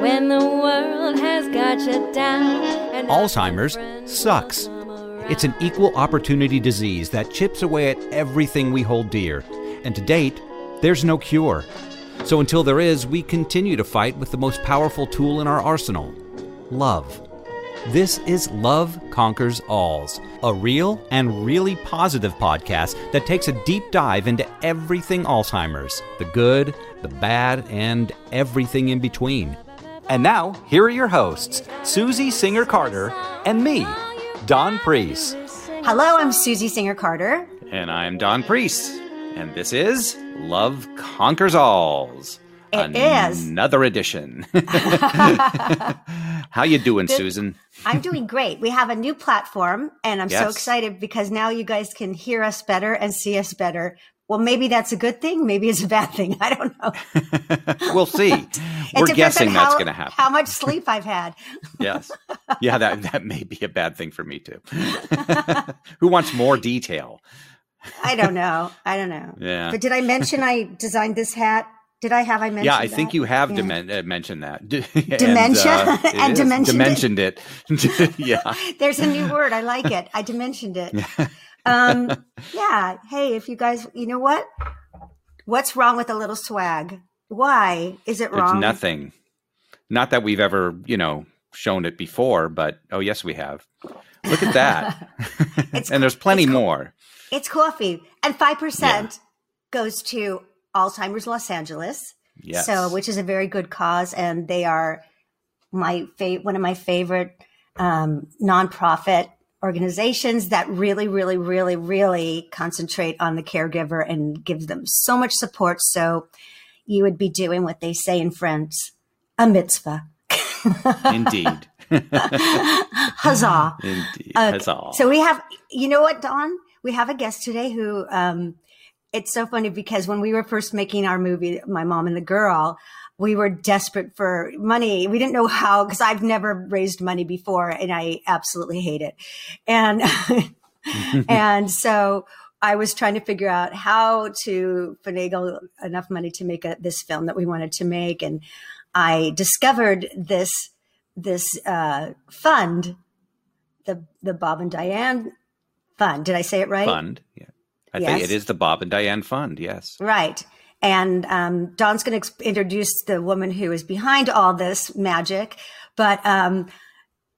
when the world has got you down. and Alzheimer's sucks. It's an equal opportunity disease that chips away at everything we hold dear. And to date, there's no cure. So until there is, we continue to fight with the most powerful tool in our arsenal love. This is Love Conquers Alz, a real and really positive podcast that takes a deep dive into everything Alzheimer's the good, the bad, and everything in between. And now, here are your hosts, Susie Singer Carter and me, Dawn Priest. Hello, I'm Susie Singer Carter. And I'm Dawn Priest. And this is Love Conquers Alz. It is. Another edition. How you doing, Susan? I'm doing great. We have a new platform, and I'm so excited because now you guys can hear us better and see us better. Well, maybe that's a good thing. Maybe it's a bad thing. I don't know. we'll see. We're guessing that's going to happen. How much sleep I've had. yes. Yeah, that, that may be a bad thing for me too. Who wants more detail? I don't know. I don't know. Yeah. But did I mention I designed this hat? Did I have I mentioned? Yeah, I think that? you have Yeah. dimen- uh, mentioned that. D- and, Dementia? uh, And is. dimensioned it. Dimensioned it. yeah. There's a new word. I like it. I dimensioned it. Um, yeah. Hey, if you guys, you know what? What's wrong with a little swag? Why is it It's wrong? nothing. Not that we've ever, you know, shown it before, but oh yes, we have. Look at that. It's- and there's plenty it's more. It's coffee, and five percent goes to Alzheimer's Los Angeles. Yes. So, which is a very good cause, and they are my fa- one of my favorite um, nonprofit organizations that really, really, really, really concentrate on the caregiver and gives them so much support. So, you would be doing what they say in French, a mitzvah. Indeed. Huzzah! Indeed. That's all. So we have, you know what, Dawn? We have a guest today who, um, it's so funny because when we were first making our movie, My Mom and the Girl, we were desperate for money. We didn't know how, because I've never raised money before and I absolutely hate it. And, and so I was trying to figure out how to finagle enough money to make a, this film that we wanted to make. And I discovered this, this, uh, fund the the Bob and Diane Fund. Did I say it right? fund. Yeah. I Yes. think it is the Bob and Diane Fund. Yes. Right. And um, Dawn's going to introduce the woman who is behind all this magic. But um,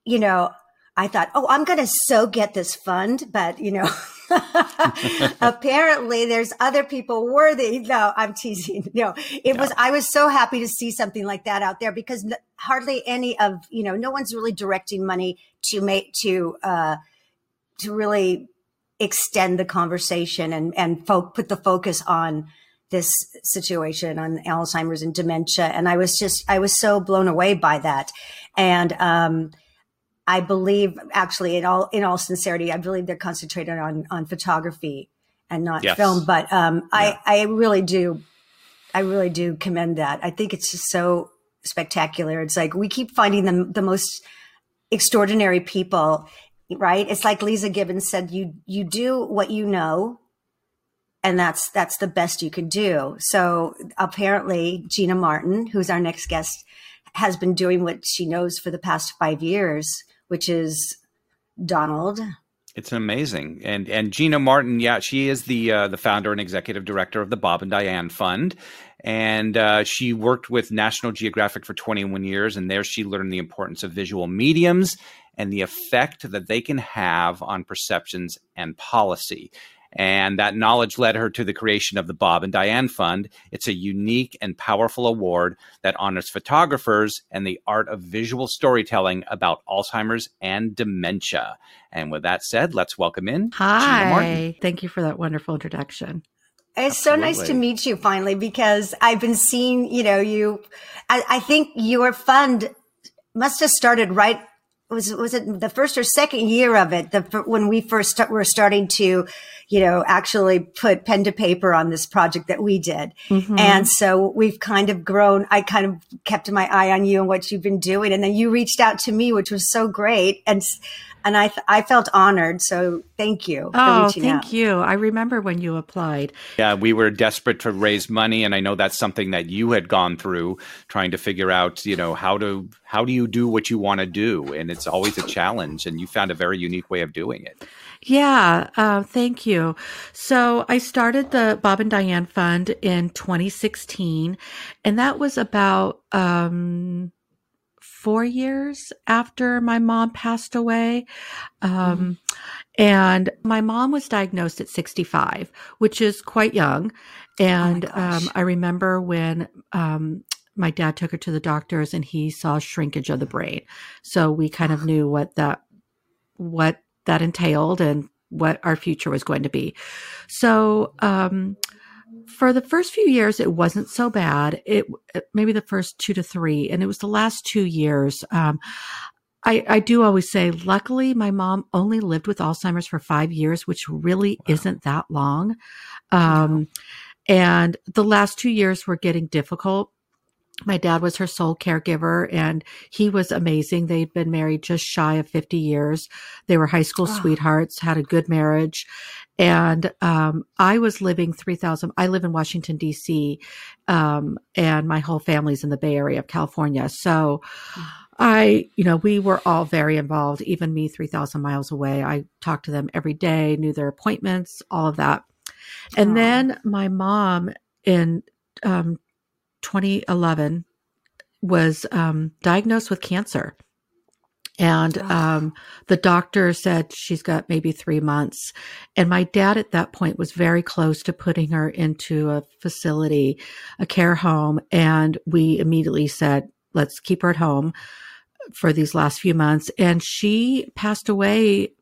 you know, I thought, oh, I'm going to so get this fund, but you know. Apparently, there's other people worthy. No, I'm teasing. No, it was. I was so happy to see something like that out there because n- hardly any of you know, no one's really directing money to make to uh, to really extend the conversation and and fo- put the focus on this situation on Alzheimer's and dementia. And I was just I was so blown away by that. And um, I believe actually in all in all sincerity, I believe they're concentrated on on photography and not Yes. film. But um, Yeah. I I really do I really do commend that. I think it's just so spectacular. It's like we keep finding the the most extraordinary people, right? It's like Leeza Gibbons said, you you do what you know, and that's that's the best you can do. So apparently, Gina Martin, who's our next guest, has been doing what she knows for the past five years, which is Donald. It's amazing, and and Gina Martin, yeah, she is the uh, the founder and executive director of the Bob and Diane Fund, and uh, she worked with National Geographic for 21 years, and there she learned the importance of visual mediums and the effect that they can have on perceptions and policy. And that knowledge led her to the creation of the Bob and Diane Fund. It's a unique and powerful award that honors photographers and the art of visual storytelling about Alzheimer's and dementia. And with that said, let's welcome in Gina Martin. Hi. Thank you for that wonderful introduction. It's so nice to meet you finally because I've been seeing, you know, you, I, I think your fund must have started right was was it the first or second year of it the when we first start, were starting to you know actually put pen to paper on this project that we did. Mm-hmm. and so we've kind of grown i kind of kept my eye on you and what you've been doing. And then you reached out to me which was so great. And and I I felt honored. So thank you. oh, thank out. you. I remember when you applied. Yeah, we were desperate to raise money, and I know that's something that you had gone through, trying to figure out, you know, how to how do you do what you want to do, and it's always a challenge. And you found a very unique way of doing it. Yeah, uh, thank you. So I started the Bob and Diane Fund in 2016, and that was about. Um, four years after my mom passed away. Um, mm-hmm. And my mom was diagnosed at 65, which is quite young. And oh um, I remember when um, my dad took her to the doctors and he saw shrinkage of the brain. So we kind of knew what that what that entailed and what our future was going to be. So um, for the first few years, it wasn't so bad. It maybe the first two to three, and it was the last two years. Um, I, I do always say, luckily, my mom only lived with Alzheimer's for five years, which really wow. isn't that long. Um, wow. And the last two years were getting difficult. My dad was her sole caregiver and he was amazing. They'd been married just shy of 50 years. They were high school oh. sweethearts, had a good marriage. And um, I was living 3,000. I live in Washington, D.C., um, and my whole family's in the Bay Area of California. So I, you know, we were all very involved, even me 3,000 miles away. I talked to them every day, knew their appointments, all of that. And then my mom in um, 2011 was um, diagnosed with cancer. And um, the doctor said she's got maybe three months. And my dad at that point was very close to putting her into a facility, a care home. And we immediately said, let's keep her at home for these last few months. And she passed away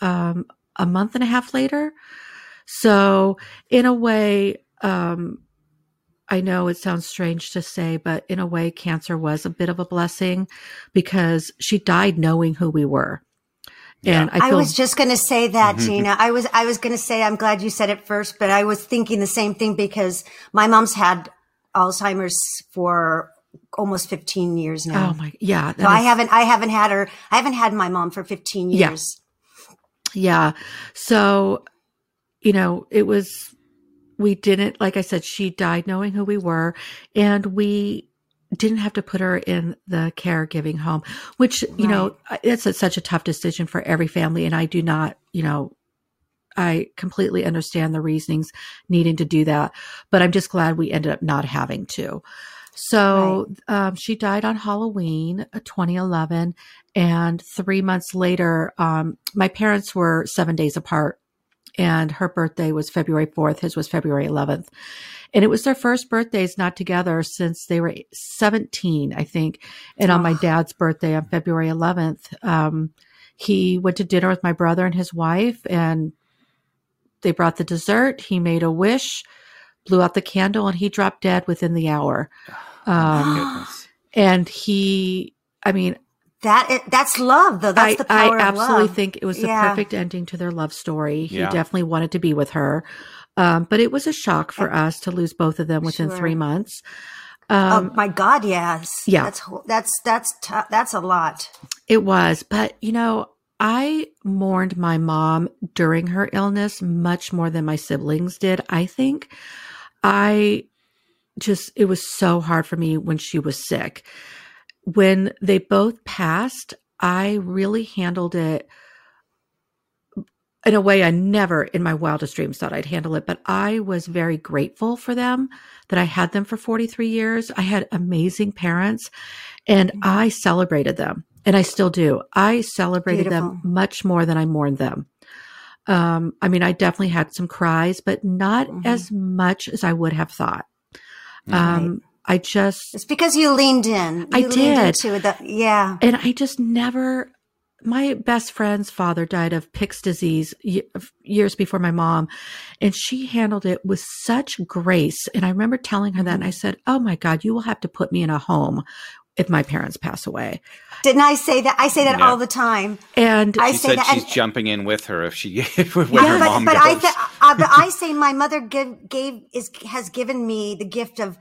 um, a month and a half later. So, in a way, um, I know it sounds strange to say, but in a way, cancer was a bit of a blessing because she died knowing who we were. Yeah. And I, feel- I, was just going to say that, mm-hmm. Gina. I was, I was going to say, I'm glad you said it first, but I was thinking the same thing because my mom's had Alzheimer's for almost 15 years now. Oh my, yeah. So is- I haven't, I haven't had her, I haven't had my mom for 15 years. Yeah. yeah. So, you know, it was we didn't, like I said, she died knowing who we were, and we didn't have to put her in the caregiving home, which, you know, it's a, such a tough decision for every family. And I do not, you know, I completely understand the reasonings needing to do that, but I'm just glad we ended up not having to. So right. um, she died on Halloween, uh, 2011, and three months later, um, my parents were seven days apart and her birthday was February 4th. His was February 11th. And it was their first birthdays not together since they were 17, I think. And on my dad's birthday on February 11th, um, he went to dinner with my brother and his wife and they brought the dessert. He made a wish, blew out the candle, and he dropped dead within the hour. Oh, um, and he, I mean, that that's love, though. That's I, the power of love. I absolutely think it was the yeah. perfect ending to their love story. He yeah. definitely wanted to be with her, um, but it was a shock for us to lose both of them within sure. three months. Oh um, oh my God, yes, yeah, that's that's that's t- that's a lot. It was, but you know, I mourned my mom during her illness much more than my siblings did. I think I just it was so hard for me when she was sick when they both passed, I really handled it in a way I never in my wildest dreams thought I'd handle it, but I was very grateful for them that I had them for 43 years. I had amazing parents and mm-hmm. I celebrated them and I still do. I celebrated Beautiful. them much more than I mourned them. Um, I mean, I definitely had some cries, but not mm-hmm. as much as I would have thought. Um, I just it's because you leaned in. You I did. The, yeah, and I just never. My best friend's father died of Pick's disease years before my mom, and she handled it with such grace. And I remember telling her that, and I said, "Oh my God, you will have to put me in a home." if my parents pass away. Didn't I say that? I say that Yeah. all the time. And I say said that. she's and- jumping in with her if she when yeah, her but, mom but goes. I, th- uh, but I say my mother give, gave is has given me the gift of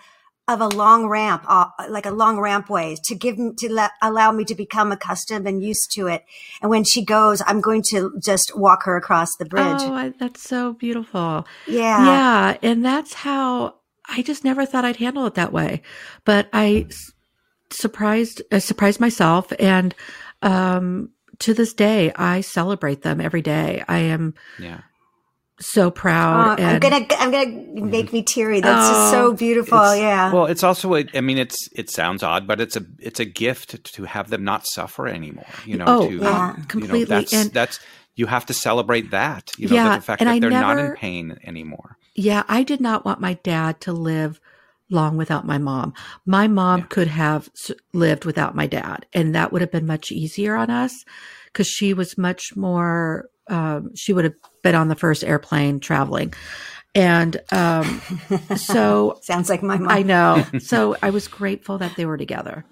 of a long ramp, uh, like a long rampway, to give m- to let, allow me to become accustomed and used to it. And when she goes, I'm going to just walk her across the bridge. oh, I, that's so beautiful. yeah. Yeah, and that's how I just never thought I'd handle it that way. But I surprised I surprised myself and um to this day I celebrate them every day. I am yeah. So Oh, proud uh, I'm gonna, I'm gonna make me teary. That's just so Oh, beautiful. It's- yeah. Well, it's also a, I mean, it's it sounds odd, but it's a it's a gift to have them not suffer anymore. You know, Oh, to, yeah. you know, Completely. that's And- that's you have to celebrate that. You know, Yeah, the fact and that I they're not in never- pain anymore. Yeah, I did not want my dad to live long without my mom. My mom Yeah. could have lived without my dad, and that would have been much easier on us because she was much more. Um, she would have been on the first airplane traveling, and um, so Sounds like my mom. I know. So I was grateful that they were together.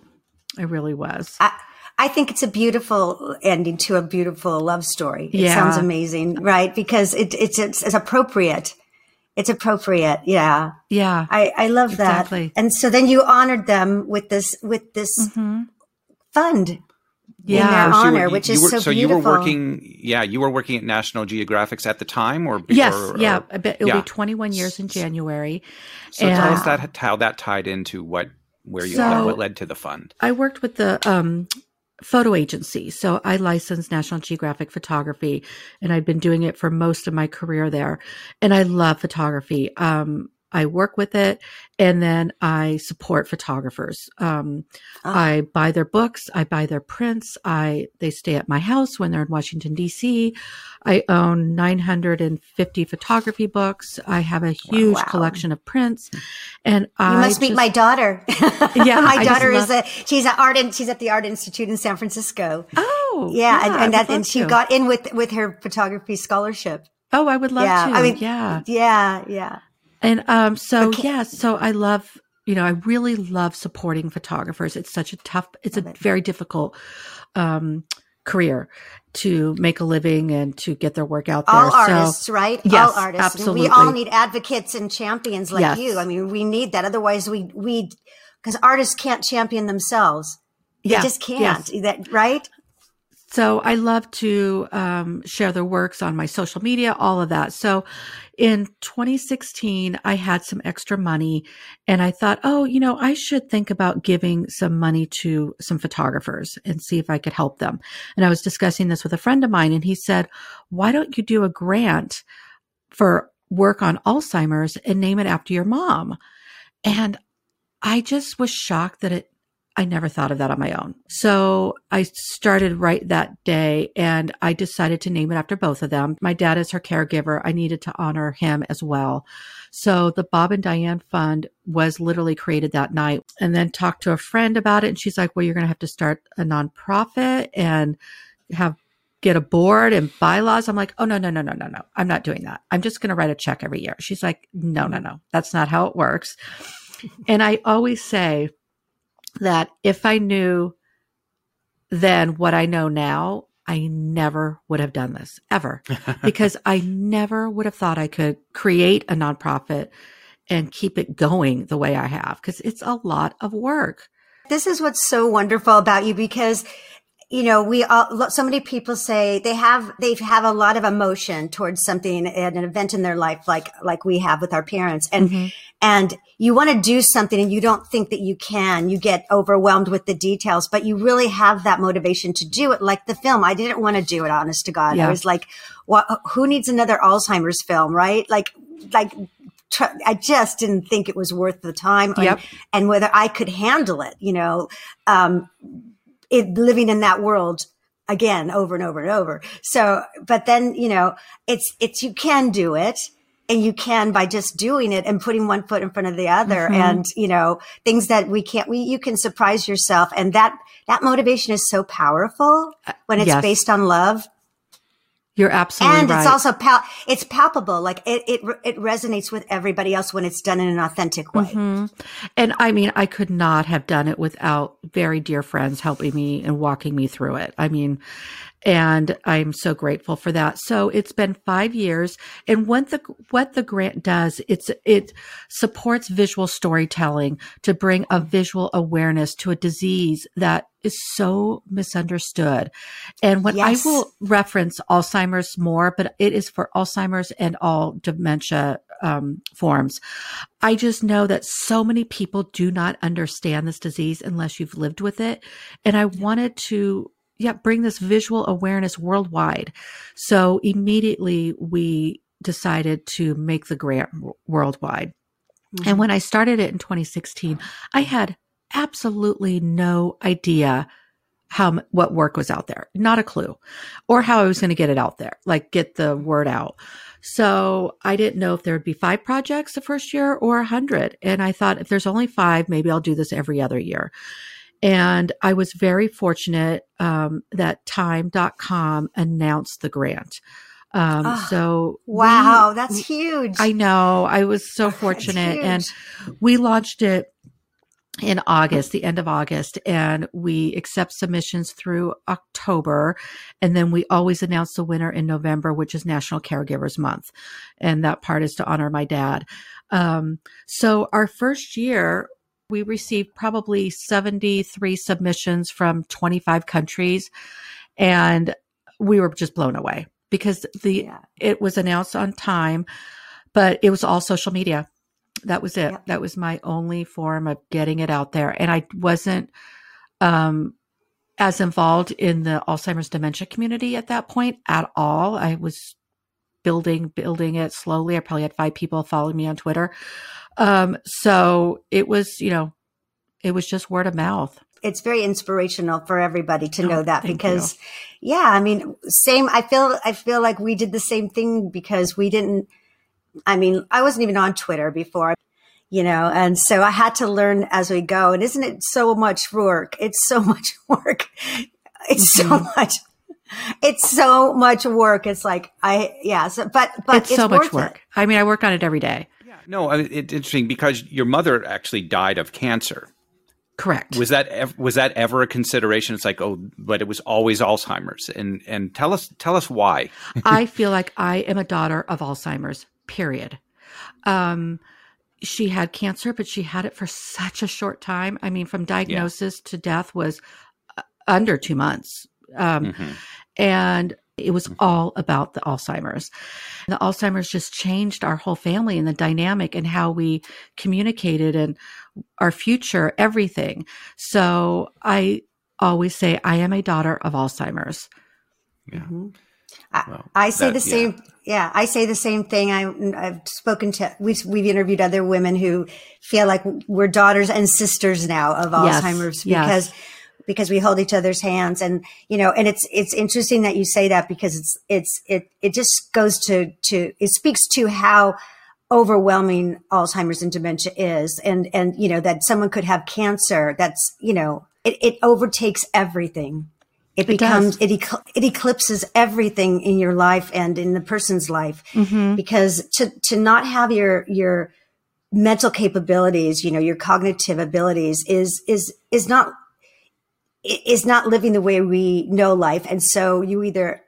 I really was. I, I think it's a beautiful ending to a beautiful love story. It Yeah. sounds amazing, right? Because it, it's, it's it's appropriate. It's appropriate. Yeah, Yeah. I, I love that. Exactly. And so then you honored them with this with this hmm fund in Yeah. their So were- honor, you- which is were- so so beautiful. you were working. Yeah, you were working at National Geographic's at the time, or Yes. or- yeah. or- I bet it'll yeah. be 21 years in January. So tell us that how that tied into what where you So- what led to the fund. I worked with the um, photo agency. So I licensed National Geographic photography and I'd been doing it for most of my career there. And I love photography. Um, I work with it and then I support photographers. Um, Ah. I buy their books. I buy their prints. I, they stay at my house when they're in Washington DC. I own 950 photography books. I have a huge Wow. collection of prints and You I must meet just- my daughter. Yeah, my I daughter is love- a she's an art in, she's at the Art Institute in San Francisco. Oh, Yeah, and, I and that and she to. got in with with her photography scholarship. Oh, I would love yeah, to. I mean, yeah. yeah, yeah. And um, so can- yeah, so I love, you know, I really love supporting photographers. It's such a tough, it's a it. very difficult um, career to make a living and to get their work out there. all so artists, right? Yes, all artists. And we all need advocates and champions like Yes. you. I mean, we need that. Otherwise, we we because artists can't champion themselves. They yeah, just can't. yes. That right? So I love to um, share their works on my social media, all of that. So in 2016, I had some extra money and I thought, oh, you know, I should think about giving some money to some photographers and see if I could help them. And I was discussing this with a friend of mine and he said, why don't you do a grant for work on Alzheimer's and name it after your mom? And I just was shocked that it I never thought of that on my own. So I started right that day and I decided to name it after both of them. My dad is her caregiver. I needed to honor him as well. So the Bob and Diane Fund was literally created that night and then talked to a friend about it. And she's like, well, you're going to have to start a nonprofit and have get a board and bylaws. I'm like, oh, no, no, no, no, no, no. I'm not doing that. I'm just going to write a check every year. She's like, no, no, no. That's not how it works. and I always say, that if I knew then what I know now, I never would have done this ever because I never would have thought I could create a nonprofit and keep it going the way I have because it's a lot of work. This is what's so wonderful about you because you know we all so many people say they have they have a lot of emotion towards something at an event in their life like like we have with our parents and Mhm. and you want to do something and you don't think that you can you get overwhelmed with the details but you really have that motivation to do it like the film i didn't want to do it honest to god Yeah. i was like what who needs another alzheimer's film right like like tr- I just didn't think it was worth the time and- Yep. and, whether I could handle it, you know, um, it, living in that world again over and over and over. So, but then, you know, it's, it's, you can do it and you can by just doing it and putting one foot in front of the other Mhm. and, you know, things that we can't, we, you can surprise yourself. And that, that motivation is so powerful when it's yes. based on love. You're absolutely and right. it's also pal- it's palpable. Like it, it it resonates with everybody else when it's done in an authentic way. hmm And I mean, I could not have done it without very dear friends helping me and walking me through it. I mean, and I'm so grateful for that. So it's been five years, and what the what the grant does, it's it supports visual storytelling to bring a visual awareness to a disease that is so misunderstood. And what Yes. I will reference Alzheimer's more, but it is for Alzheimer's and all dementia um, forms. I just know that so many people do not understand this disease unless you've lived with it. And I wanted to, yeah, bring this visual awareness worldwide. So immediately we decided to make the grant worldwide. Mm-hmm. And when I started it in 2016, I had absolutely no idea how what work was out there, not a clue, or how I was going to get it out there, like get the word out. So I didn't know if there would be five projects the first year or a hundred. And I thought if there's only five, maybe I'll do this every other year. And I was very fortunate um, that time.com announced the grant. Um, Ah, so we- Wow, that's huge. I know. I was so fortunate. And we launched it in August, the end of August, and we accept submissions through October. And then we always announce the winner in November, which is National Caregivers Month. And that part is to honor my dad. Um, so our first year, we received probably 73 submissions from 25 countries. And we were just blown away because the Yeah. it was announced on time, but it was all social media. That was it. That was my only form of getting it out there. And I wasn't um, as involved in the Alzheimer's dementia community at that point at all. I was building, building it slowly. I probably had five people following me on Twitter. Um, so it was, you know, it was just word of mouth. it's very inspirational for everybody to Oh, know that because yeah i mean same i feel i feel like we did the same thing because we didn't i mean i wasn't even on twitter before you know and so i had to learn as we go and isn't it so much work it's so much work it's so Mm-hmm. much it's so much work it's like i yeah so, but but it's, so much work. it. I mean, I work on it every day. No, it's interesting because your mother actually died of cancer. Correct. Was that was that ever a consideration? It's like, oh, but it was always Alzheimer's, and and tell us tell us why. I feel like I am a daughter of Alzheimer's, period. Um, she had cancer, but she had it for such a short time. I mean, from diagnosis to death was uh, under two months. Um, Mhm. and it was all about the Alzheimer's. The Alzheimer's just changed our whole family and the dynamic and how we communicated and our future, everything. So I always say I am a daughter of Alzheimer's. Mhm. I, Well, I say that- the same. Yeah, I say the same thing. I, I've spoken to we've we've interviewed other women who feel like we're daughters and sisters now of Alzheimer's yes. because because we hold each other's hands and you know and it's it's interesting that you say that because it's it's it it just goes to to it speaks to how overwhelming Alzheimer's and dementia is and and you know that someone could have cancer that's you know it, it overtakes everything it It does. becomes it, ecl- it eclipses everything in your life and in the person's life Mm-hmm. because to to not have your your mental capabilities you know your cognitive abilities is is is not is not living the way we know life and so you either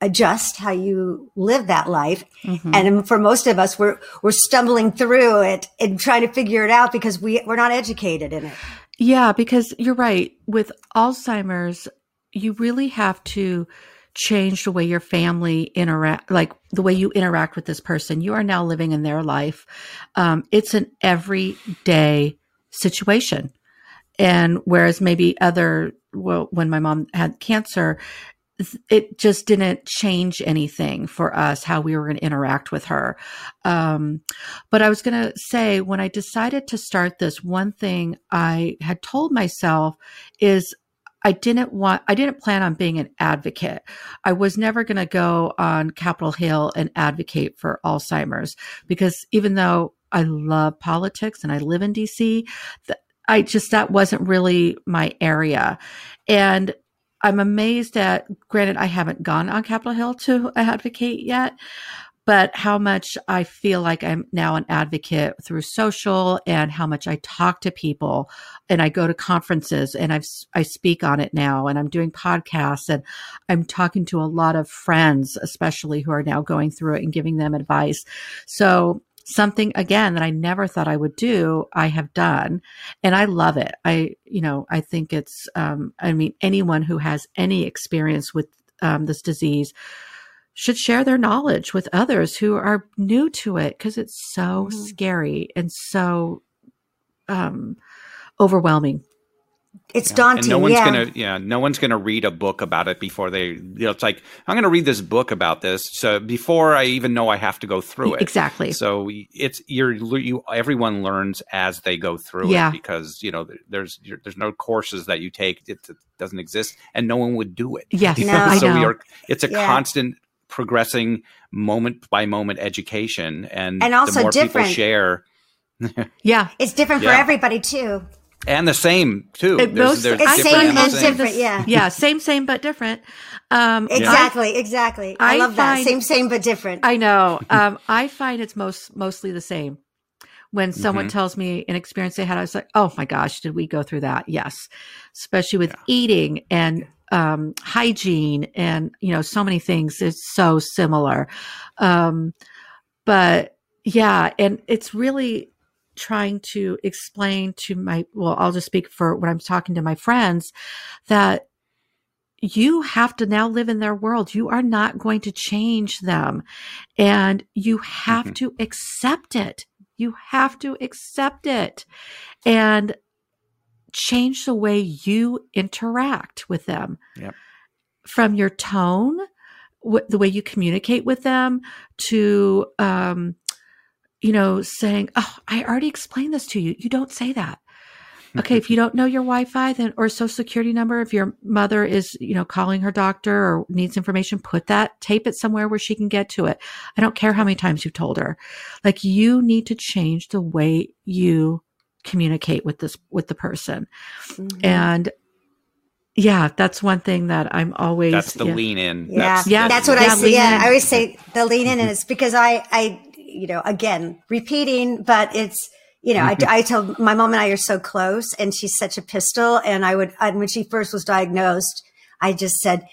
adjust how you live that life Mhm. and for most of us we're we're stumbling through it and trying to figure it out because we we're not educated in it Yeah, because you're right. With Alzheimer's, you really have to change the way your family interact, like the way you interact with this person. You are now living in their life. Um, it's an everyday situation. And whereas maybe other, well, when my mom had cancer, it just didn't change anything for us how we were going to interact with her. Um, but I was going to say, when I decided to start this, one thing I had told myself is I didn't want, I didn't plan on being an advocate. I was never going to go on Capitol Hill and advocate for Alzheimer's because even though I love politics and I live in DC, th- I just, that wasn't really my area. And I'm amazed at, granted, I haven't gone on Capitol Hill to advocate yet, but how much I feel like I'm now an advocate through social and how much I talk to people and I go to conferences and I've, I speak on it now and I'm doing podcasts and I'm talking to a lot of friends, especially who are now going through it and giving them advice. So something again that I never thought I would do, I have done. And I love it. I, you know, I think it's, um, I mean, anyone who has any experience with um, this disease should share their knowledge with others who are new to it because it's so mm-hmm. scary and so um, overwhelming. It's daunting. No one's yeah. gonna, yeah, no one's gonna read a book about it before they. You know, it's like I'm gonna read this book about this, so before I even know I have to go through it. Exactly. So it's you're you. Everyone learns as they go through yeah. it because you know there's there's no courses that you take. It, it doesn't exist, and no one would do it. Yes, no, I so know. we are. It's a Yeah. constant progressing moment by moment education, and And also the more different. people share, Yeah. It's different for everybody too. And the same too. It There's, most- there's It's same and the and same. different. Yeah. Yeah. Same, same, but different. Um, Exactly, exactly. I, I love that. Same, same, but different. I know. Um, I find it's most mostly the same. When someone Mhm. tells me an experience they had, I was like, "Oh my gosh, did we go through that?" Yes, especially with eating and um, hygiene and you know so many things. It's so similar, um, but yeah, and it's really trying to explain to my well, I'll just speak for when I'm talking to my friends that you have to now live in their world. You are not going to change them. And you have Mhm. to accept it. You have to accept it and change the way you interact with them. Yep. From your tone, the way you communicate with them to, um, you know, saying, Oh, I already explained this to you. You don't say that. Okay, if you don't know your Wi-Fi then or social security number, if your mother is, you know, calling her doctor or needs information, put that, tape it somewhere where she can get to it. I don't care how many times you've told her. Like you need to change the way you communicate with this with the person. Mhm. And yeah, that's one thing that I'm always That's the yeah. lean in. Yeah, That's, Yeah. that's what Yeah, I say. lean Yeah, in. I always say the lean in, and it's because I, I, you know, again, repeating, but it's, you know, I, mm-hmm. I tell my mom and I are so close, and she's such a pistol. And I would, and when she first was diagnosed, I just said,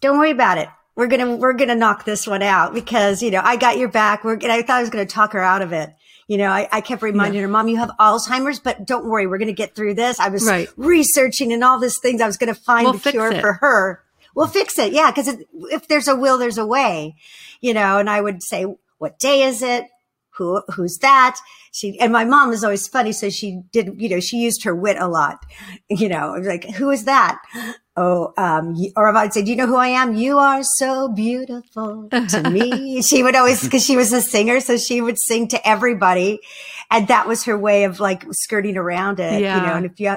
"Don't worry about it. We're gonna, we're gonna knock this one out because you know I got your back." We're, and I thought I was gonna talk her out of it. You know, I, I kept reminding her, "Mom, you have Alzheimer's, but don't worry, we're gonna get through this." I was Right. researching and all these things. I was gonna find We'll the cure it. for her. We'll fix it. Yeah. Cause it, if there's a will, there's a way, you know, and I would say, what day is it? Who, who's that? She, and my mom is always funny. So she did, you know, she used her wit a lot, you know, like, who is that? Oh, um, or if I'd say, do you know who I am? You are so beautiful to me. she would always, cause she was a singer. So she would sing to everybody. And that was her way of like skirting around it, you know, and if you,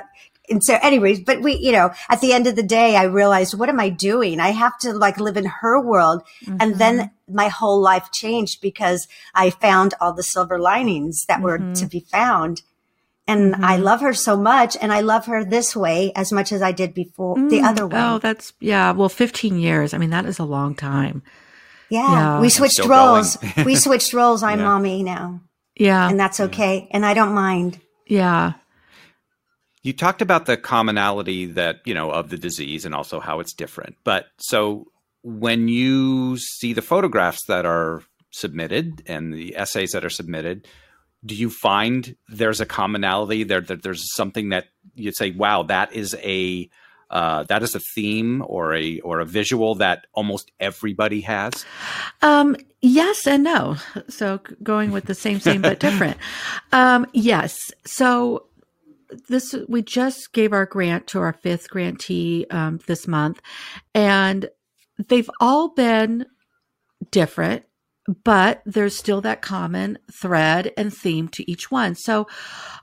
and so anyways, but we, you know, at the end of the day, I realized, what am I doing? I have to like live in her world. And then mm-hmm. my whole life changed because I found all the silver linings that were to mm-hmm. be found. And I mm-hmm. love her so much. And I love her this way as much as I did before the mm, other way. Oh, that's yeah. Well, 15 years. I mean, that is a long time. yeah. yeah. We switched roles. we switched roles. I'm Yeah. mommy now. Yeah. And that's okay. And I don't mind. yeah. You talked about the commonality that, you know, of the disease and also how it's different. But so when you see the photographs that are submitted and the essays that are submitted, do you find there's a commonality there that there's something that you'd say, wow, that is a uh, that is a theme or a or a visual that almost everybody has? Um, yes and no. So going with the same, same but different. Um, yes. So this we just gave our grant to our fifth grantee um, this month, and they've all been different. But there's still that common thread and theme to each one. So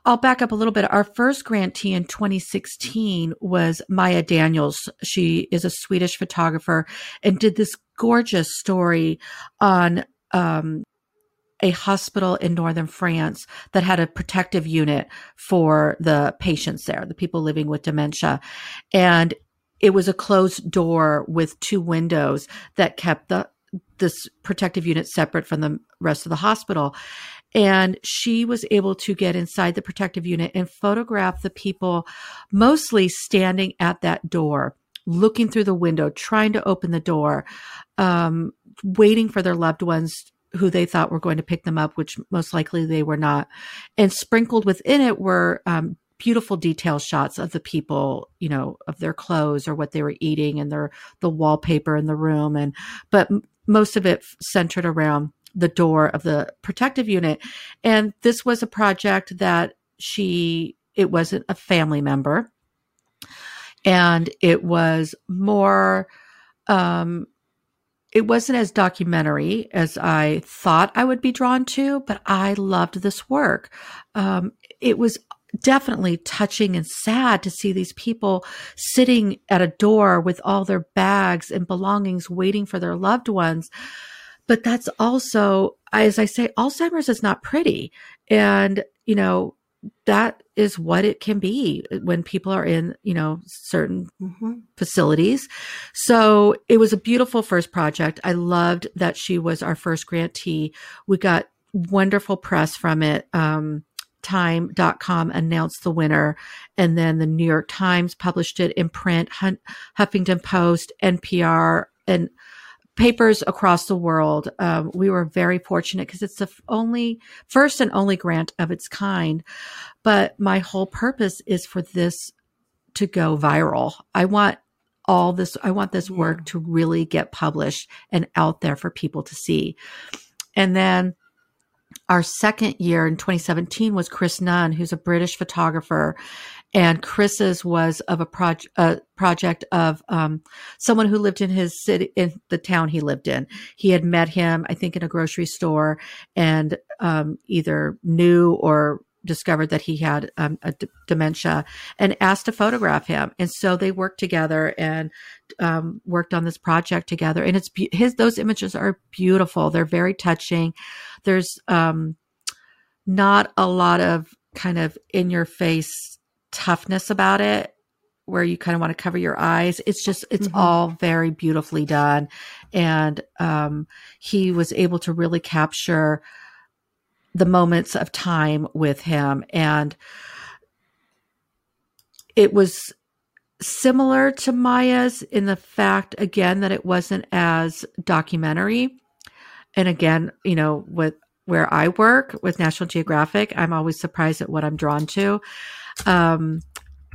I'll back up a little bit. Our first grantee in 2016 was Maja Daniels. She is a Swedish photographer and did this gorgeous story on um, a hospital in northern France that had a protective unit for the patients there, the people living with dementia. And it was a closed door with two windows that kept the this protective unit separate from the rest of the hospital. And she was able to get inside the protective unit and photograph the people mostly standing at that door, looking through the window, trying to open the door, um, waiting for their loved ones who they thought were going to pick them up, which most likely they were not. And sprinkled within it were um, beautiful detail shots of the people, you know, of their clothes or what they were eating and their the wallpaper in the room and but most of it centered around the door of the protective unit. And this was a project that she it wasn't a family member and it was more um it wasn't as documentary as I thought I would be drawn to, but I loved this work. Um, it was definitely touching and sad to see these people sitting at a door with all their bags and belongings waiting for their loved ones. But that's also, as I say, Alzheimer's is not pretty. And, you know, that is what it can be when people are in, you know, certain mm-hmm. facilities. So it was a beautiful first project. I loved that she was our first grantee. We got wonderful press from it. Um, time.com announced the winner and then the New York Times published it in print, Huffington Post, NPR, and papers across the world. Um, we were very fortunate because it's the only first and only grant of its kind. But my whole purpose is for this to go viral. I want all this, I want this work to really get published and out there for people to see. And then our second year in 2017 was Chris Nunn, who's a British photographer. And Chris's was of a, proj- a project of um, someone who lived in his city, in the town he lived in. He had met him, I think, in a grocery store and um, either knew or discovered that he had um, a d- dementia and asked to photograph him. And so they worked together and um, worked on this project together. And it's be- his those images are beautiful. They're very touching. There's um, not a lot of kind of in your face toughness about it where you kind of want to cover your eyes. It's just, it's mm-hmm. all very beautifully done. And um, he was able to really capture the moments of time with him. And it was similar to Maja's in the fact, again, that it wasn't as documentary. And again, you know, with where I work with National Geographic, I'm always surprised at what I'm drawn to. Um,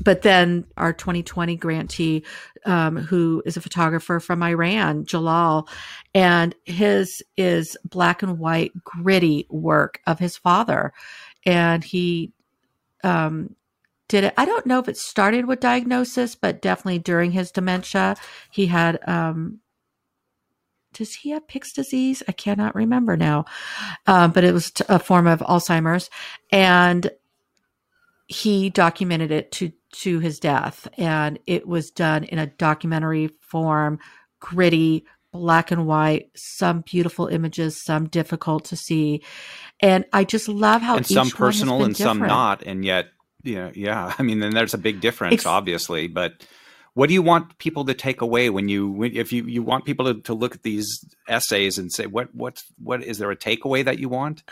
but then our 2020 grantee, um, who is a photographer from Iran, Jalal, and his is black and white, gritty work of his father. And he um, did it. I don't know if it started with diagnosis, but definitely during his dementia, he had. Um, does he have Pick's disease? I cannot remember now, um, but it was a form of Alzheimer's, and he documented it to to his death. And it was done in a documentary form gritty black and white some beautiful images some difficult to see. And i just love how and some personal and different. some not and yet you know yeah i mean then there's a big difference it's, obviously but what do you want people to take away when you if you you want people to, to look at these essays and say what what what is there a takeaway that you want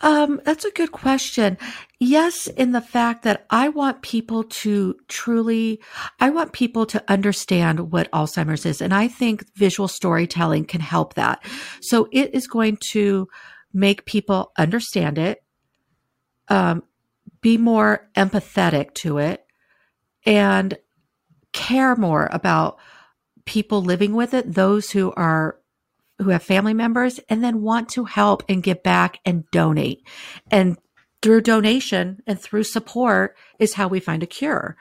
um, that's a good question. Yes, in the fact that I want people to truly, I want people to understand what Alzheimer's is. And I think visual storytelling can help that. So it is going to make people understand it, um, be more empathetic to it, and care more about people living with it, those who are who have family members and then want to help and give back and donate. And through donation and through support is how we find a cure.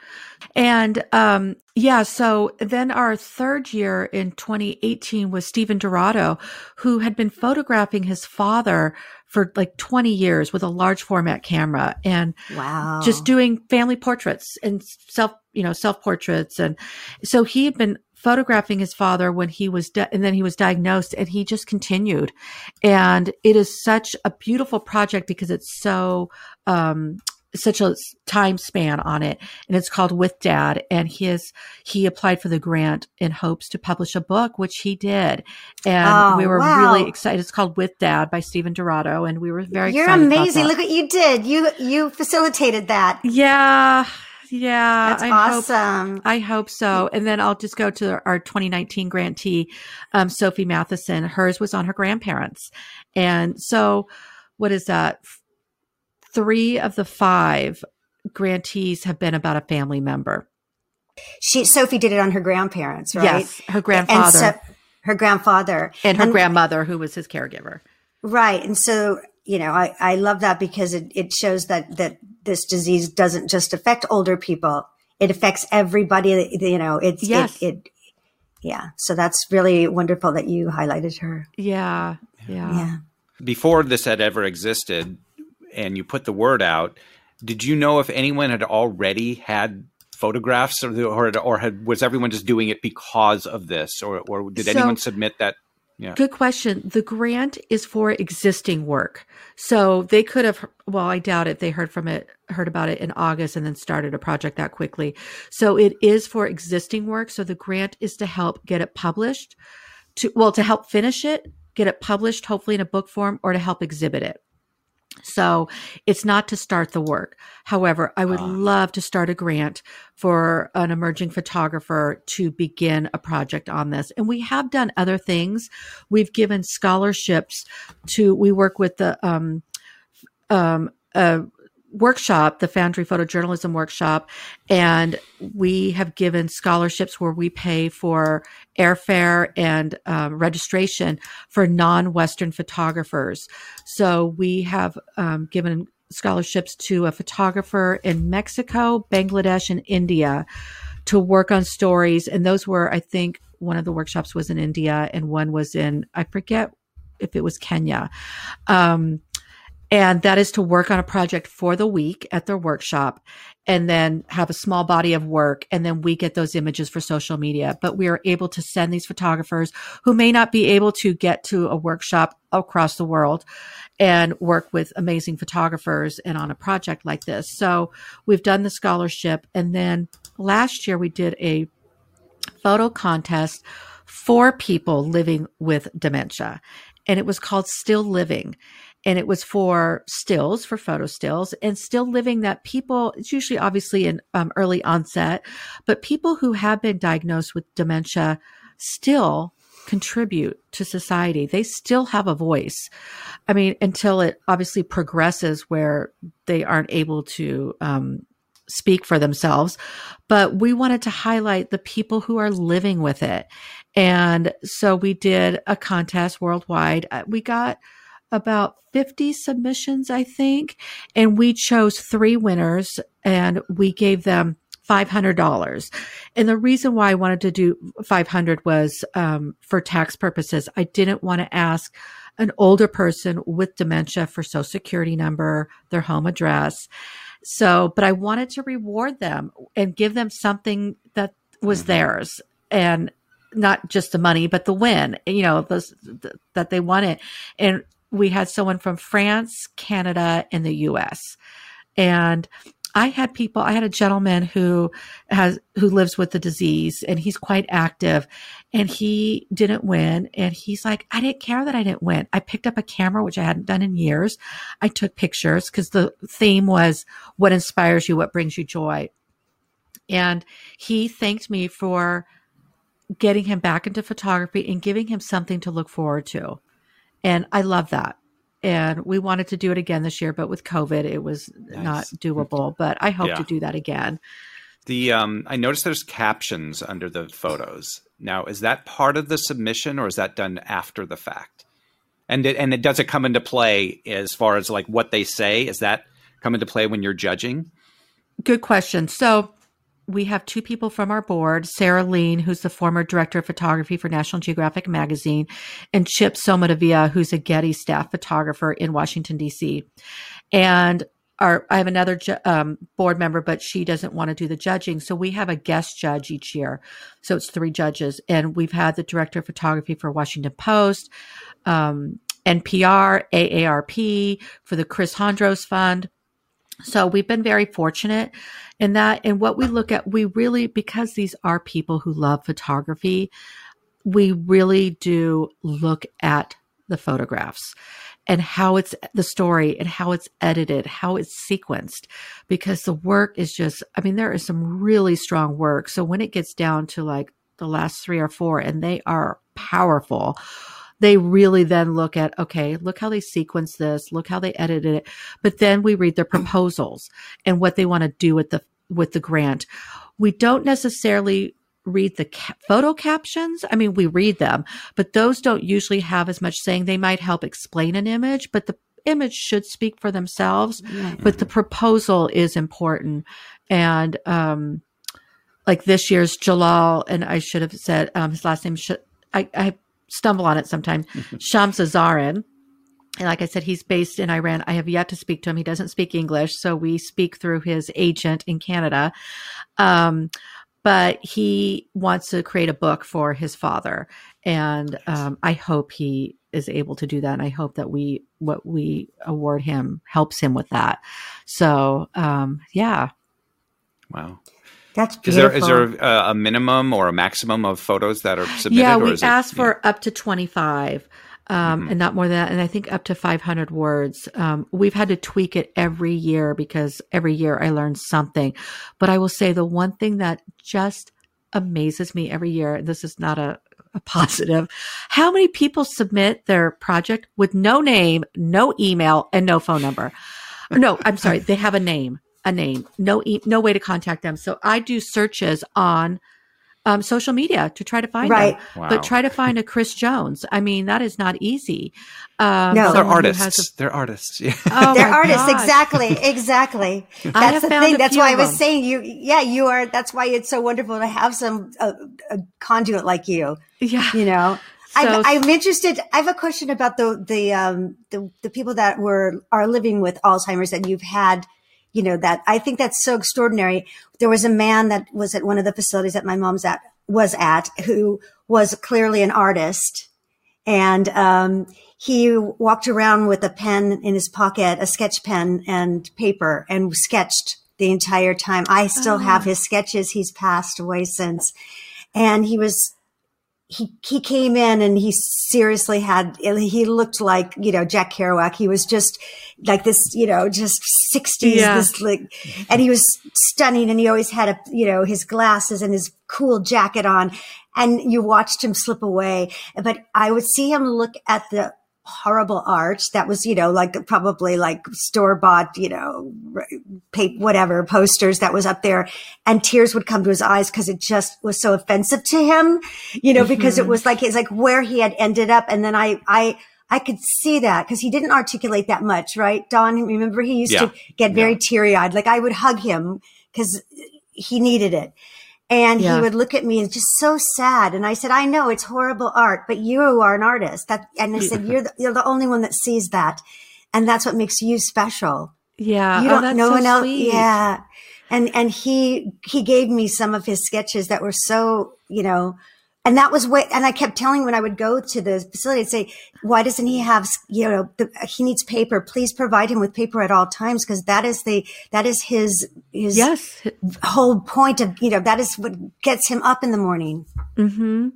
And um, yeah, so then our third year in 2018 was Stephen Dorado, who had been photographing his father for like 20 years with a large format camera and wow. just doing family portraits and self, you know, self portraits. And so he had been photographing his father when he was de- and then he was diagnosed and he just continued and it is such a beautiful project because it's so um such a time span on it and it's called with dad and his he applied for the grant in hopes to publish a book which he did and Oh, we were wow. really excited it's called with dad by stephen dorado and we were very You're amazing. Look what you did. You you facilitated that. yeah yeah That's I hope awesome. I hope so. And then I'll just go to our 2019 grantee, um, Sophie Matheson. Hers was on her grandparents. And so what is that? Three of the five grantees have been about a family member. She Sophie did it on her grandparents, right? Yes, her And grandfather so, her grandfather and her grandmother, who was his caregiver. Right. And so, you know, I, I love that because it, it shows that, that this disease doesn't just affect older people. It affects everybody, you know, it's, Yes. it, it, yeah. So that's really wonderful that you highlighted her. Yeah, yeah. Yeah. Before this had ever existed and you put the word out, did you know if anyone had already had photographs or, or, or had, was everyone just doing it because of this or, or did So- anyone submit that? Good question. The grant is for existing work. So they could have, well, I doubt it. They heard from it, heard about it in August and then started a project that quickly. So it is for existing work. So the grant is to help get it published to, well, to help finish it, get it published, hopefully in a book form or to help exhibit it. So it's not to start the work. However, I would Ah. love to start a grant for an emerging photographer to begin a project on this. And we have done other things. We've given scholarships to, we work with the, um, um, a workshop, the Foundry Photojournalism Workshop, and we have given scholarships where we pay for airfare and um, registration for non-Western photographers. So we have um, given scholarships to a photographer in Mexico, Bangladesh, and India to work on stories. And those were, I think, one of the workshops was in India and one was in, I forget if it was Kenya. Um, and that is to work on a project for the week at their workshop and then have a small body of work and then we get those images for social media. But we are able to send these photographers who may not be able to get to a workshop across the world and work with amazing photographers and on a project like this. So we've done the scholarship. And then last year we did a photo contest for people living with dementia. And it was called still living and it was for stills for photo stills and still living that people it's usually obviously in um, early onset but people who have been diagnosed with dementia still contribute to society. They still have a voice. I mean until it obviously progresses where they aren't able to um, speak for themselves but we wanted to highlight the people who are living with it. And so we did a contest worldwide. Uh, we got about 50 submissions, I think. And we chose three winners and we gave them $500. And the reason why I wanted to do 500 was um, for tax purposes. I didn't want to ask an older person with dementia for social security number, their home address. So, but I wanted to reward them and give them something that was Mhm. theirs and not just the money, but the win, you know, those, th- that they wanted. And we had someone from France, Canada, and the US. And I had people, I had a gentleman who has, who lives with the disease and he's quite active and he didn't win. And he's like, I didn't care that I didn't win. I picked up a camera, which I hadn't done in years. I took pictures because the theme was what inspires you, what brings you joy. And he thanked me for getting him back into photography and giving him something to look forward to. And I love that. And we wanted to do it again this year, but with COVID, it was Nice. not doable. But I hope Yeah. to do that again. The um, I noticed there's captions under the photos. Now, is that part of the submission, or is that done after the fact? And it, and it does it come into play as far as like what they say? Is that come into play when you're judging? Good question. So we have two people from our board, Sarah Leen, who's the former director of photography for National Geographic magazine, and Chip Somodevilla, who's a Getty staff photographer in Washington, D.C. And our, I have another ju- um, board member, but she doesn't want to do the judging. So we have a guest judge each year. So it's three judges. And we've had the director of photography for Washington Post, um, NPR, AARP, for the Chris Hondros Fund. So we've been very fortunate in that. And what we look at, we really, because these are people who love photography, we really do look at the photographs and how it's the story and how it's edited, how it's sequenced, because the work is just, I mean, there is some really strong work. So when it gets down to like the last three or four and they are powerful, they really then look at, okay, look how they sequence this, look how they edited it. But then we read their proposals and what they want to do with the, with the grant. We don't necessarily read the ca- photo captions. I mean, we read them, but those don't usually have as much saying. They might help explain an image, but the image should speak for themselves. But the proposal is important. And, um, like this year's Jalal, and I should have said um, his last name. Should, I, I stumble on it sometimes. Shams Zarin. And like I said, he's based in Iran. I have yet to speak to him. He doesn't speak English, so we speak through his agent in Canada. Um, but he wants to create a book for his father, and um, I hope he is able to do that. And I hope that we what we award him helps him with that. So um, yeah, Wow. That's Is there is there a, a minimum or a maximum of photos that are submitted? yeah, or we is it- asked yeah. for up to 25 um, Mhm. and not more than that. And I think up to 500 words. Um, we've had to tweak it every year because every year I learn something. But I will say the one thing that just amazes me every year, this is not a, a positive, how many people submit their project with no name, no email, and no phone number? No, I'm sorry. They have a name, a name, no, e- no way to contact them. So I do searches on um, social media to try to find Right. them. Wow. But try to find a Chris Jones. I mean, that is not easy. Um, No. They're artists. has they're artists. Yeah. oh They're artists, gosh. exactly, exactly. I That's have the found thing. a That's why I was them. saying you. Yeah, you are. That's why it's so wonderful to have some a, a conduit like you. Yeah. You know, So- I'm, I'm interested. I have a question about the the um the the people that were are living with Alzheimer's that you've had. You know that I think that's so extraordinary. There was a man that was at one of the facilities that my mom's at was at who was clearly an artist and um, he walked around with a pen in his pocket, a sketch pen and paper, and sketched the entire time. I still have his sketches. He's passed away since, and he was he he came in and he seriously had he looked like you know Jack Kerouac. He was just like this, you know, just sixties, Yeah. this like, and he was stunning. And he always had a you know his glasses and his cool jacket on, and you watched him slip away. But I would see him look at the horrible art that was you know like probably like store bought you know paper, whatever posters that was up there and tears would come to his eyes because it just was so offensive to him you know because it mm-hmm. was like it's like where he had ended up and then i i I could see that because he didn't articulate that much, right? Dawn, remember he used Yeah. to get very teary eyed. Like I would hug him because he needed it. And Yeah. he would look at me and just so sad. And I said, I know it's horrible art, but you are an artist. That, and I said, you're the, you're the only one that sees that. And that's what makes you special. Yeah. You oh, don't, that's no so one else. sweet. Yeah. And, and he, he gave me some of his sketches that were so, you know, and that was what, and I kept telling when I would go to the facility, I'd say, why doesn't he have, you know, the, he needs paper. Please provide him with paper at all times because that is the, that is his, his Yes. whole point of, you know, that is what gets him up in the morning. Mm-hmm.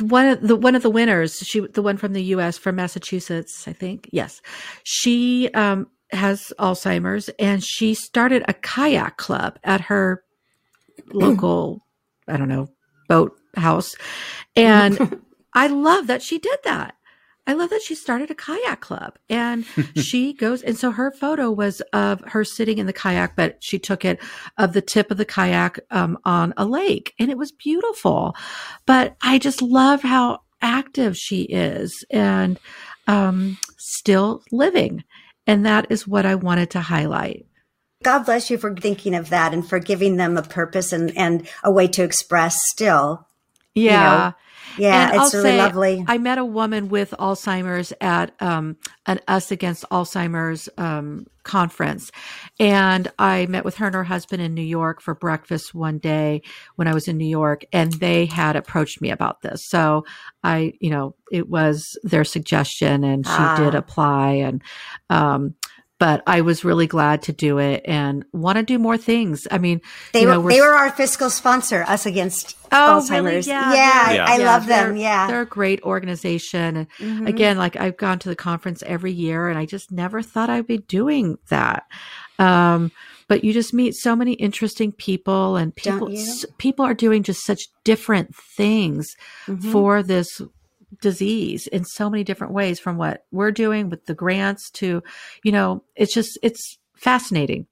One of the one of the winners, she the one from the U.S. from Massachusetts, I think. Yes, she um, has Alzheimer's, and she started a kayak club at her local, I don't know, boat house, and I love that she did that. I love that she started a kayak club and she goes, and so her photo was of her sitting in the kayak, but she took it of the tip of the kayak um, on a lake and it was beautiful. But I just love how active she is and um, still living. And that is what I wanted to highlight. God bless you for thinking of that and for giving them a purpose and, and a way to express still. Yeah. Yeah, And it's I'll really say, lovely. I met a woman with Alzheimer's at um, an Us Against Alzheimer's um, conference. And I met with her and her husband in New York for breakfast one day when I was in New York, and they had approached me about this. So I, you know, it was their suggestion, and she Ah. did apply. And, um, but I was really glad to do it and want to do more things. I mean, they were know, we're they were our fiscal sponsor, us against Oh, Alzheimer's. really? Yeah, yeah, they're- I, I love them. Yeah, They're a great organization. And Mhm. again, like I've gone to the conference every year and I just never thought I'd be doing that. Um, but you just meet so many interesting people and people, s- people are doing just such different things Mhm. for this disease in so many different ways from what we're doing with the grants to, you know, it's just, it's fascinating.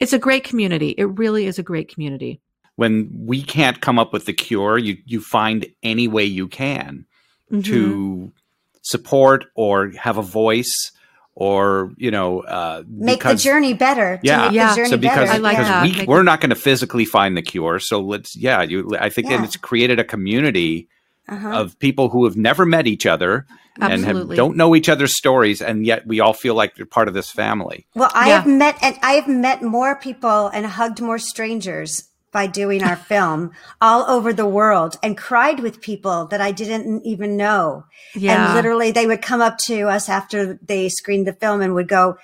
It's a great community. It really is a great community. When we can't come up with the cure, you you find any way you can Mhm. to support or have a voice or you know uh, make because- the journey better. to Yeah. make Yeah. the journey so because, better. I like because that. we, we're not going to physically find the cure so let's yeah you i think Yeah. it's created a community Uh-huh. of people who have never met each other and have, don't know each other's stories and yet we all feel like they're part of this family Well, I Yeah. have met and I have met more people and hugged more strangers by doing our film all over the world and cried with people that I didn't even know. Yeah. And literally they would come up to us after they screened the film and would go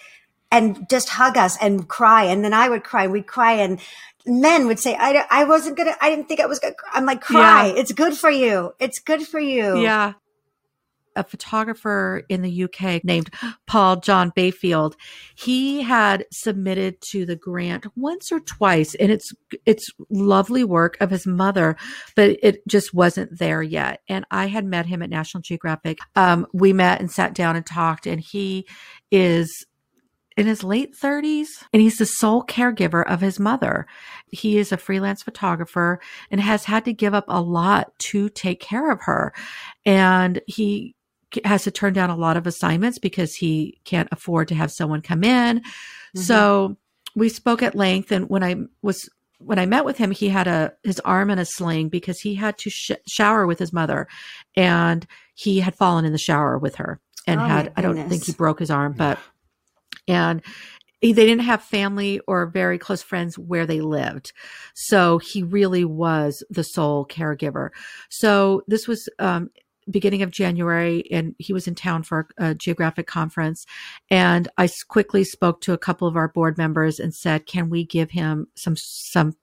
and just hug us and cry. And then I would cry. We'd cry and men would say, I, I wasn't going to, I didn't think I was going to, I'm like, cry. Yeah. It's good for you. It's good for you. Yeah. A photographer in the UK named Paul John Bayfield, he had submitted to the grant once or twice and it's it's lovely work of his mother, but it just wasn't there yet. And I had met him at National Geographic. Um, we met and sat down and talked and he is in his late 30s and he's the sole caregiver of his mother. He is a freelance photographer and has had to give up a lot to take care of her. And he has to turn down a lot of assignments because he can't afford to have someone come in. Mm-hmm. So we spoke at length and when I was when I met with him, he had a his arm in a sling because he had to sh- shower with his mother, and he had fallen in the shower with her and Oh, had I don't think he broke his arm, but and he, they didn't have family or very close friends where they lived. So he really was the sole caregiver. So this was, um, beginning of January and he was in town for a, a geographic conference. And I quickly spoke to a couple of our board members and said, can we give him some, some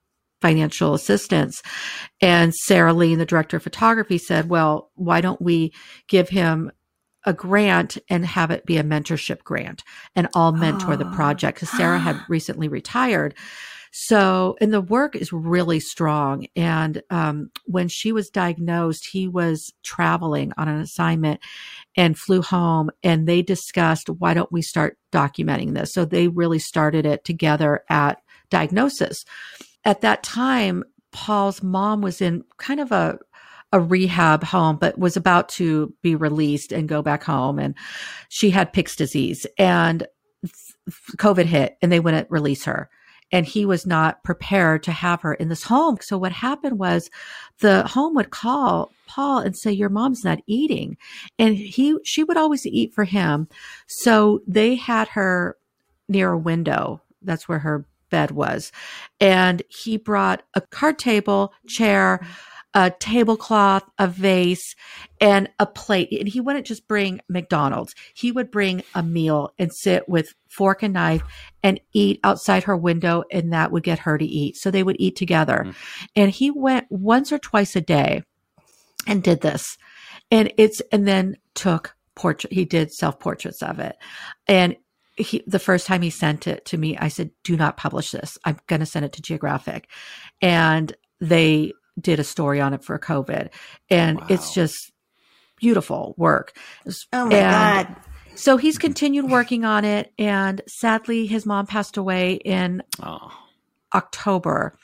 financial assistance? And Sarah Leen, the director of photography said, well, why don't we give him a grant and have it be a mentorship grant and I'll mentor the Oh. project because Sarah had recently retired. So, and the work is really strong. And um, when she was diagnosed, he was traveling on an assignment and flew home. And they discussed, why don't we start documenting this? So they really started it together at diagnosis. At that time, Paul's mom was in kind of a a rehab home, but was about to be released and go back home. And she had Pick's disease and COVID hit and they wouldn't release her. And he was not prepared to have her in this home. So what happened was the home would call Paul and say, your mom's not eating. And he, she would always eat for him. So they had her near a window. That's where her bed was. And he brought a card table, chair, a tablecloth, a vase, and a plate. And he wouldn't just bring McDonald's. He would bring a meal and sit with fork and knife and eat outside her window, and that would get her to eat. So they would eat together. Mm. And he went once or twice a day and did this. And it's, and then took portrait, he did self portraits of it. And he, the first time he sent it to me, I said, do not publish this. I'm going to send it to Geographic. And they did a story on it for COVID. And oh, it's just beautiful work. Oh my And God. So he's continued working on it. And sadly, his mom passed away in oh October.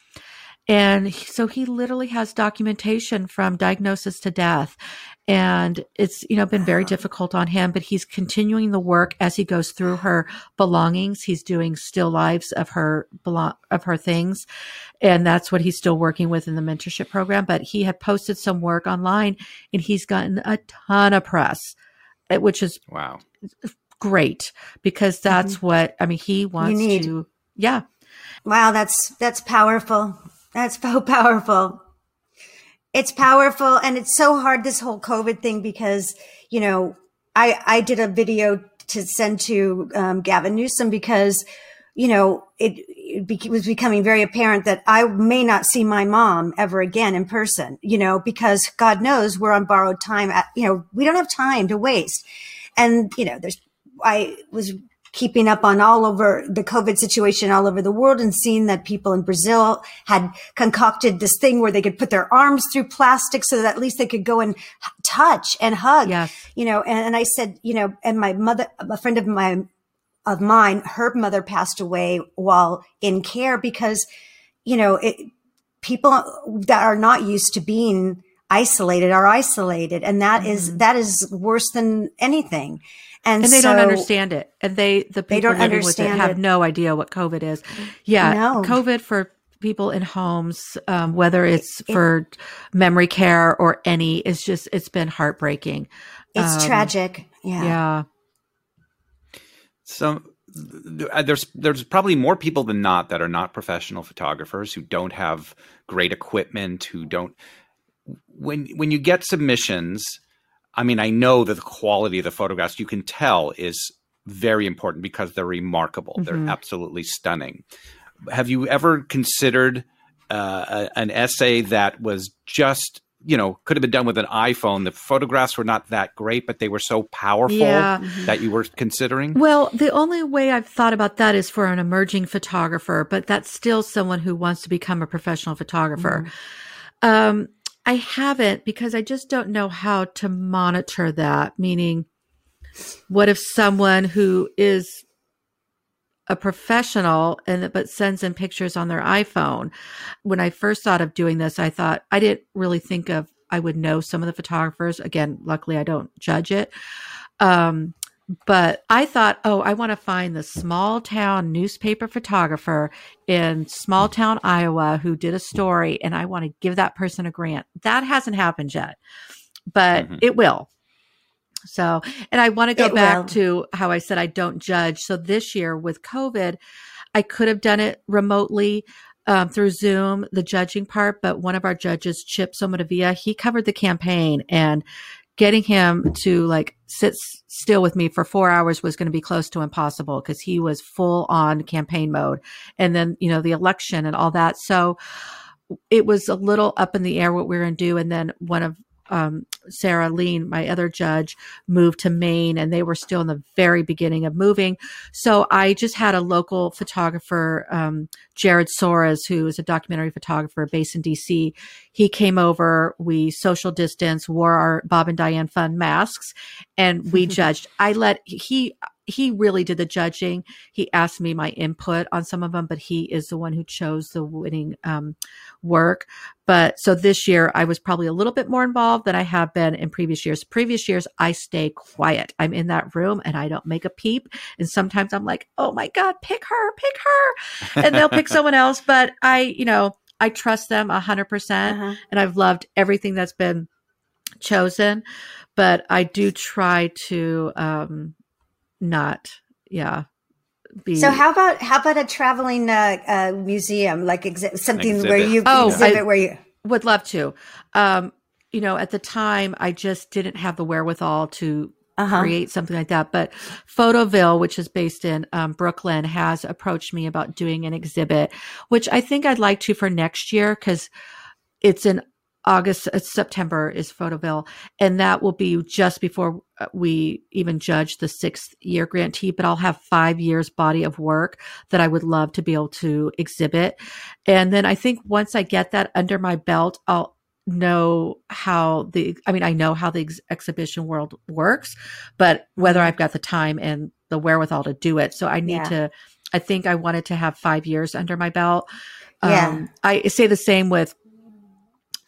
And so he literally has documentation from diagnosis to death. And it's, you know, been very difficult on him, but he's continuing the work as he goes through her belongings. He's doing still lives of her, of her things. And that's what he's still working with in the mentorship program. But he had posted some work online and he's gotten a ton of press, eh, which is wow great because that's what, I mean, he wants to, yeah. Wow, that's that's powerful. That's so powerful. It's powerful and it's so hard this whole COVID thing because, you know, I I did a video to send to um, Gavin Newsom because, you know, it, it be- was becoming very apparent that I may not see my mom ever again in person, you know, because God knows we're on borrowed time. At, you know, we don't have time to waste. And, you know, there's, I was keeping up on all over the COVID situation all over the world and seeing that people in Brazil had concocted this thing where they could put their arms through plastic so that at least they could go and touch and hug. Yes. You know, and, and I said, you know, and my mother, a friend of mine, of mine, her mother passed away while in care because, you know, it, people that are not used to being isolated are isolated. And that is mm-hmm. that is worse than anything. And, and they so- don't understand it and they the people don't living with it understand have it. no idea what covid is yeah No. covid for people in homes um, whether it's for memory care or any it's just it's been heartbreaking It's Um, tragic. Yeah. yeah So there's there's probably more people than not that are not professional photographers who don't have great equipment who don't when when you get submissions I mean I know that the quality of the photographs you can tell is very important because they're remarkable Mhm. they're absolutely stunning have you ever considered uh, a, an essay that was just you know could have been done with an iPhone the photographs were not that great but they were so powerful Yeah. that you were considering Well, the only way I've thought about that is for an emerging photographer, but that's still someone who wants to become a professional photographer. Um, I haven't because I just don't know how to monitor that. Meaning, what if someone who is a professional and but sends in pictures on their iPhone? When I first thought of doing this, I thought I didn't really think of I would know some of the photographers. Again, luckily I don't judge it. Um, but I thought, oh, I want to find the small town newspaper photographer in small town Iowa who did a story, and I want to give that person a grant. That hasn't happened yet, but Mhm. it will. So, and I want to go It back will. to how I said I don't judge. So this year with COVID, I could have done it remotely um, through Zoom, the judging part, but one of our judges, Chip Somodevilla, he covered the campaign and getting him to like sit s- still with me for four hours was going to be close to impossible because he was full on campaign mode. And then, you know, the election and all that. So it was a little up in the air what we were going to do. And then one of um, Sarah Leen, my other judge, moved to Maine and they were still in the very beginning of moving. So I just had a local photographer, um, Jared Soares, who is a documentary photographer based in DC. He came over, we social distance, wore our Bob and Diane Fund masks, and we judged. I let he he really did the judging. He asked me my input on some of them, but he is the one who chose the winning um, work. But so this year, I was probably a little bit more involved than I have been in previous years. Previous years, I stay quiet. I'm in that room and I don't make a peep. And sometimes I'm like, oh my God, pick her, pick her. And they'll pick someone else. But I, you know, I trust them a hundred percent Uh-huh. and I've loved everything that's been chosen. But I do try to um not, yeah. Be So how about how about a traveling uh, uh, museum, like exhi- something where Exhibit. you Oh, exhibit I- where you would love to. Um, you know, at the time, I just didn't have the wherewithal to uh-huh. create something like that. But Photoville, which is based in um, Brooklyn, has approached me about doing an exhibit, which I think I'd like to for next year because it's in August, uh, September is Photoville, and that will be just before uh, we even judge the sixth year grantee. But I'll have five years body of work that I would love to be able to exhibit, and then I think once I get that under my belt, I'll know how the i mean i know how the ex- exhibition world works but whether i've got the time and the wherewithal to do it so i need Yeah. to i think i wanted to have five years under my belt Yeah. um, i say the same with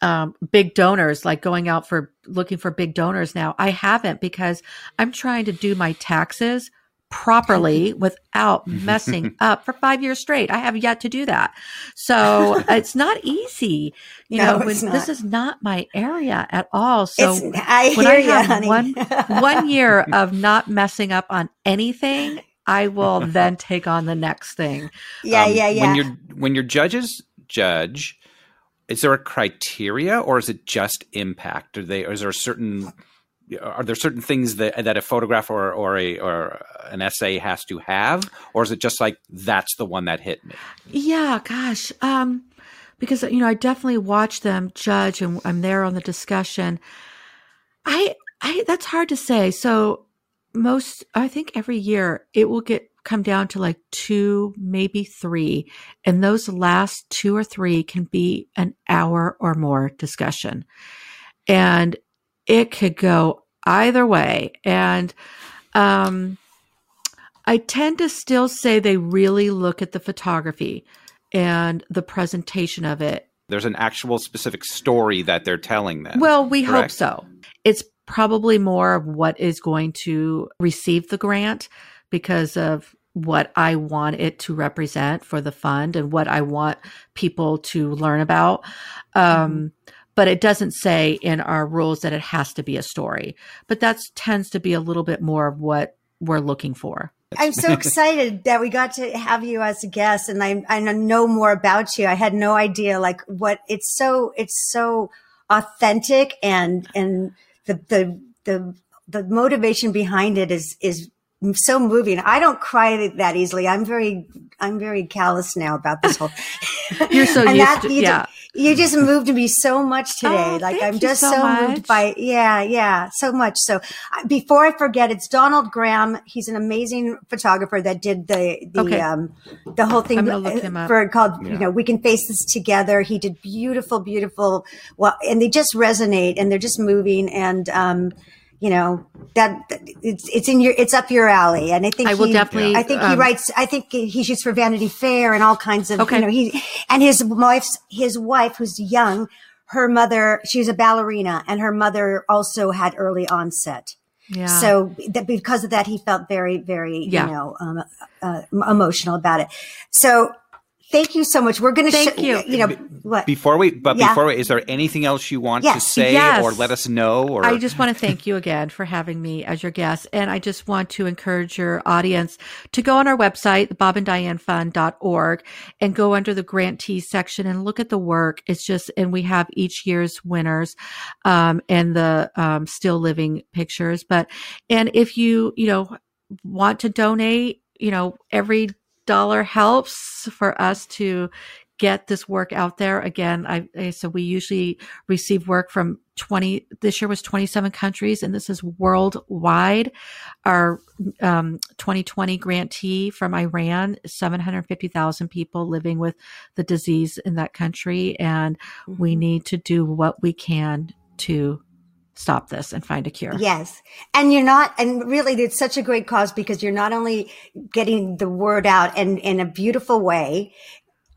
um, big donors like going out for looking for big donors now i haven't because i'm trying to do my taxes properly without messing up for five years straight i have yet to do that so it's not easy you No, know when, this is not my area at all so It's- I when hear I you, have honey. one one year of not messing up on anything, I will then take on the next thing. yeah, Um, yeah, yeah. When your when your judges judge, is there a criteria or is it just impact? Are they? Is there certain are there certain things that that a photograph or or a or an essay has to have, or is it just like that's the one that hit me? Yeah, gosh, um, because you know I definitely watch them judge, and I'm there on the discussion. I, I that's hard to say. So most, I think every year it will get come down to like two, maybe three, and those last two or three can be an hour or more discussion, and it could go either way. And um, I tend to still say they really look at the photography and the presentation of it. There's an actual specific story that they're telling them. Well, we correct? hope so. It's probably more of what is going to receive the grant because of what I want it to represent for the fund and what I want people to learn about. Um, mm-hmm but it doesn't say in our rules that it has to be a story. But that tends to be a little bit more of what we're looking for. I'm so excited that we got to have you as a guest and I, I know more about you. I had no idea like what it's so, it's so authentic and, and the, the, the, the motivation behind it is, is so moving. I don't cry that easily. I'm very, I'm very callous now about this whole. You're so used that, to, you yeah. you just moved me so much today. Oh, like I'm just so, so moved by, yeah, yeah, so much. So before I forget, it's Donald Graham. He's an amazing photographer that did the, the, okay. um, the whole thing for called, yeah. you know, we can face this together. He did beautiful, beautiful, well, and they just resonate and they're just moving and, um, you know that it's it's in your it's up your alley and i think i will he, definitely i think um, he writes i think he shoots for vanity fair and all kinds of okay. you know he and his wife's his wife who's young her mother she was a ballerina and her mother also had early onset yeah. So that because of that, he felt very, very, yeah. you know, um, uh, emotional about it. So Thank you so much. We're going to thank you. You know what? Before we, but yeah. before we, is there anything else you want yes. to say yes. or let us know? Or I just want to thank you again for having me as your guest, and I just want to encourage your audience to go on our website, bobanddianefund.org, and go under the grantee section and look at the work. It's just, and we have each year's winners, um, and the um, still living pictures. But and if you you know want to donate, you know every dollar helps for us to get this work out there. Again, I, I, so we usually receive work from 20, this year was 27 countries and this is worldwide. Our, um, 2020 grantee from Iran, 750,000 people living with the disease in that country. And mm-hmm. we need to do what we can to stop this and find a cure. Yes. And you're not, and really it's such a great cause because you're not only getting the word out and in a beautiful way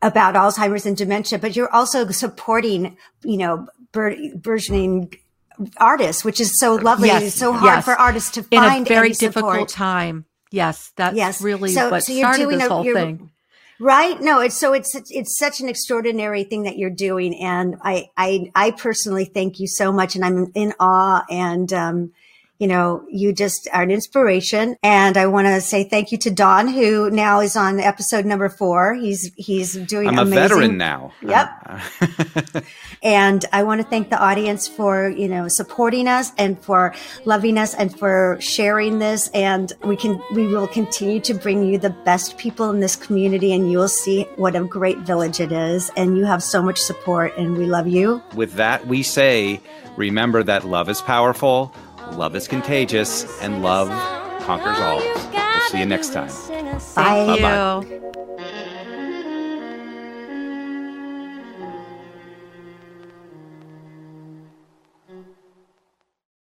about Alzheimer's and dementia, but you're also supporting, you know, burgeoning artists, which is so lovely. Yes, it's so hard yes. for artists to in find a very difficult support. time. Yes, that's yes. really so, what so you're started doing this a, whole thing. Right? No, it's so it's it's such an extraordinary thing that you're doing, and I I I personally thank you so much, and I'm in awe and um, you know, you just are an inspiration. And I want to say thank you to Dawn, who now is on episode number four. He's, he's doing I'm amazing. a veteran now. Yep. and I want to thank the audience for, you know, supporting us and for loving us and for sharing this. And we can, we will continue to bring you the best people in this community and you will see what a great village it is. And you have so much support and we love you. With that, we say, remember that love is powerful Love is contagious, and love conquers all. We'll see you next time. Bye. Bye-bye.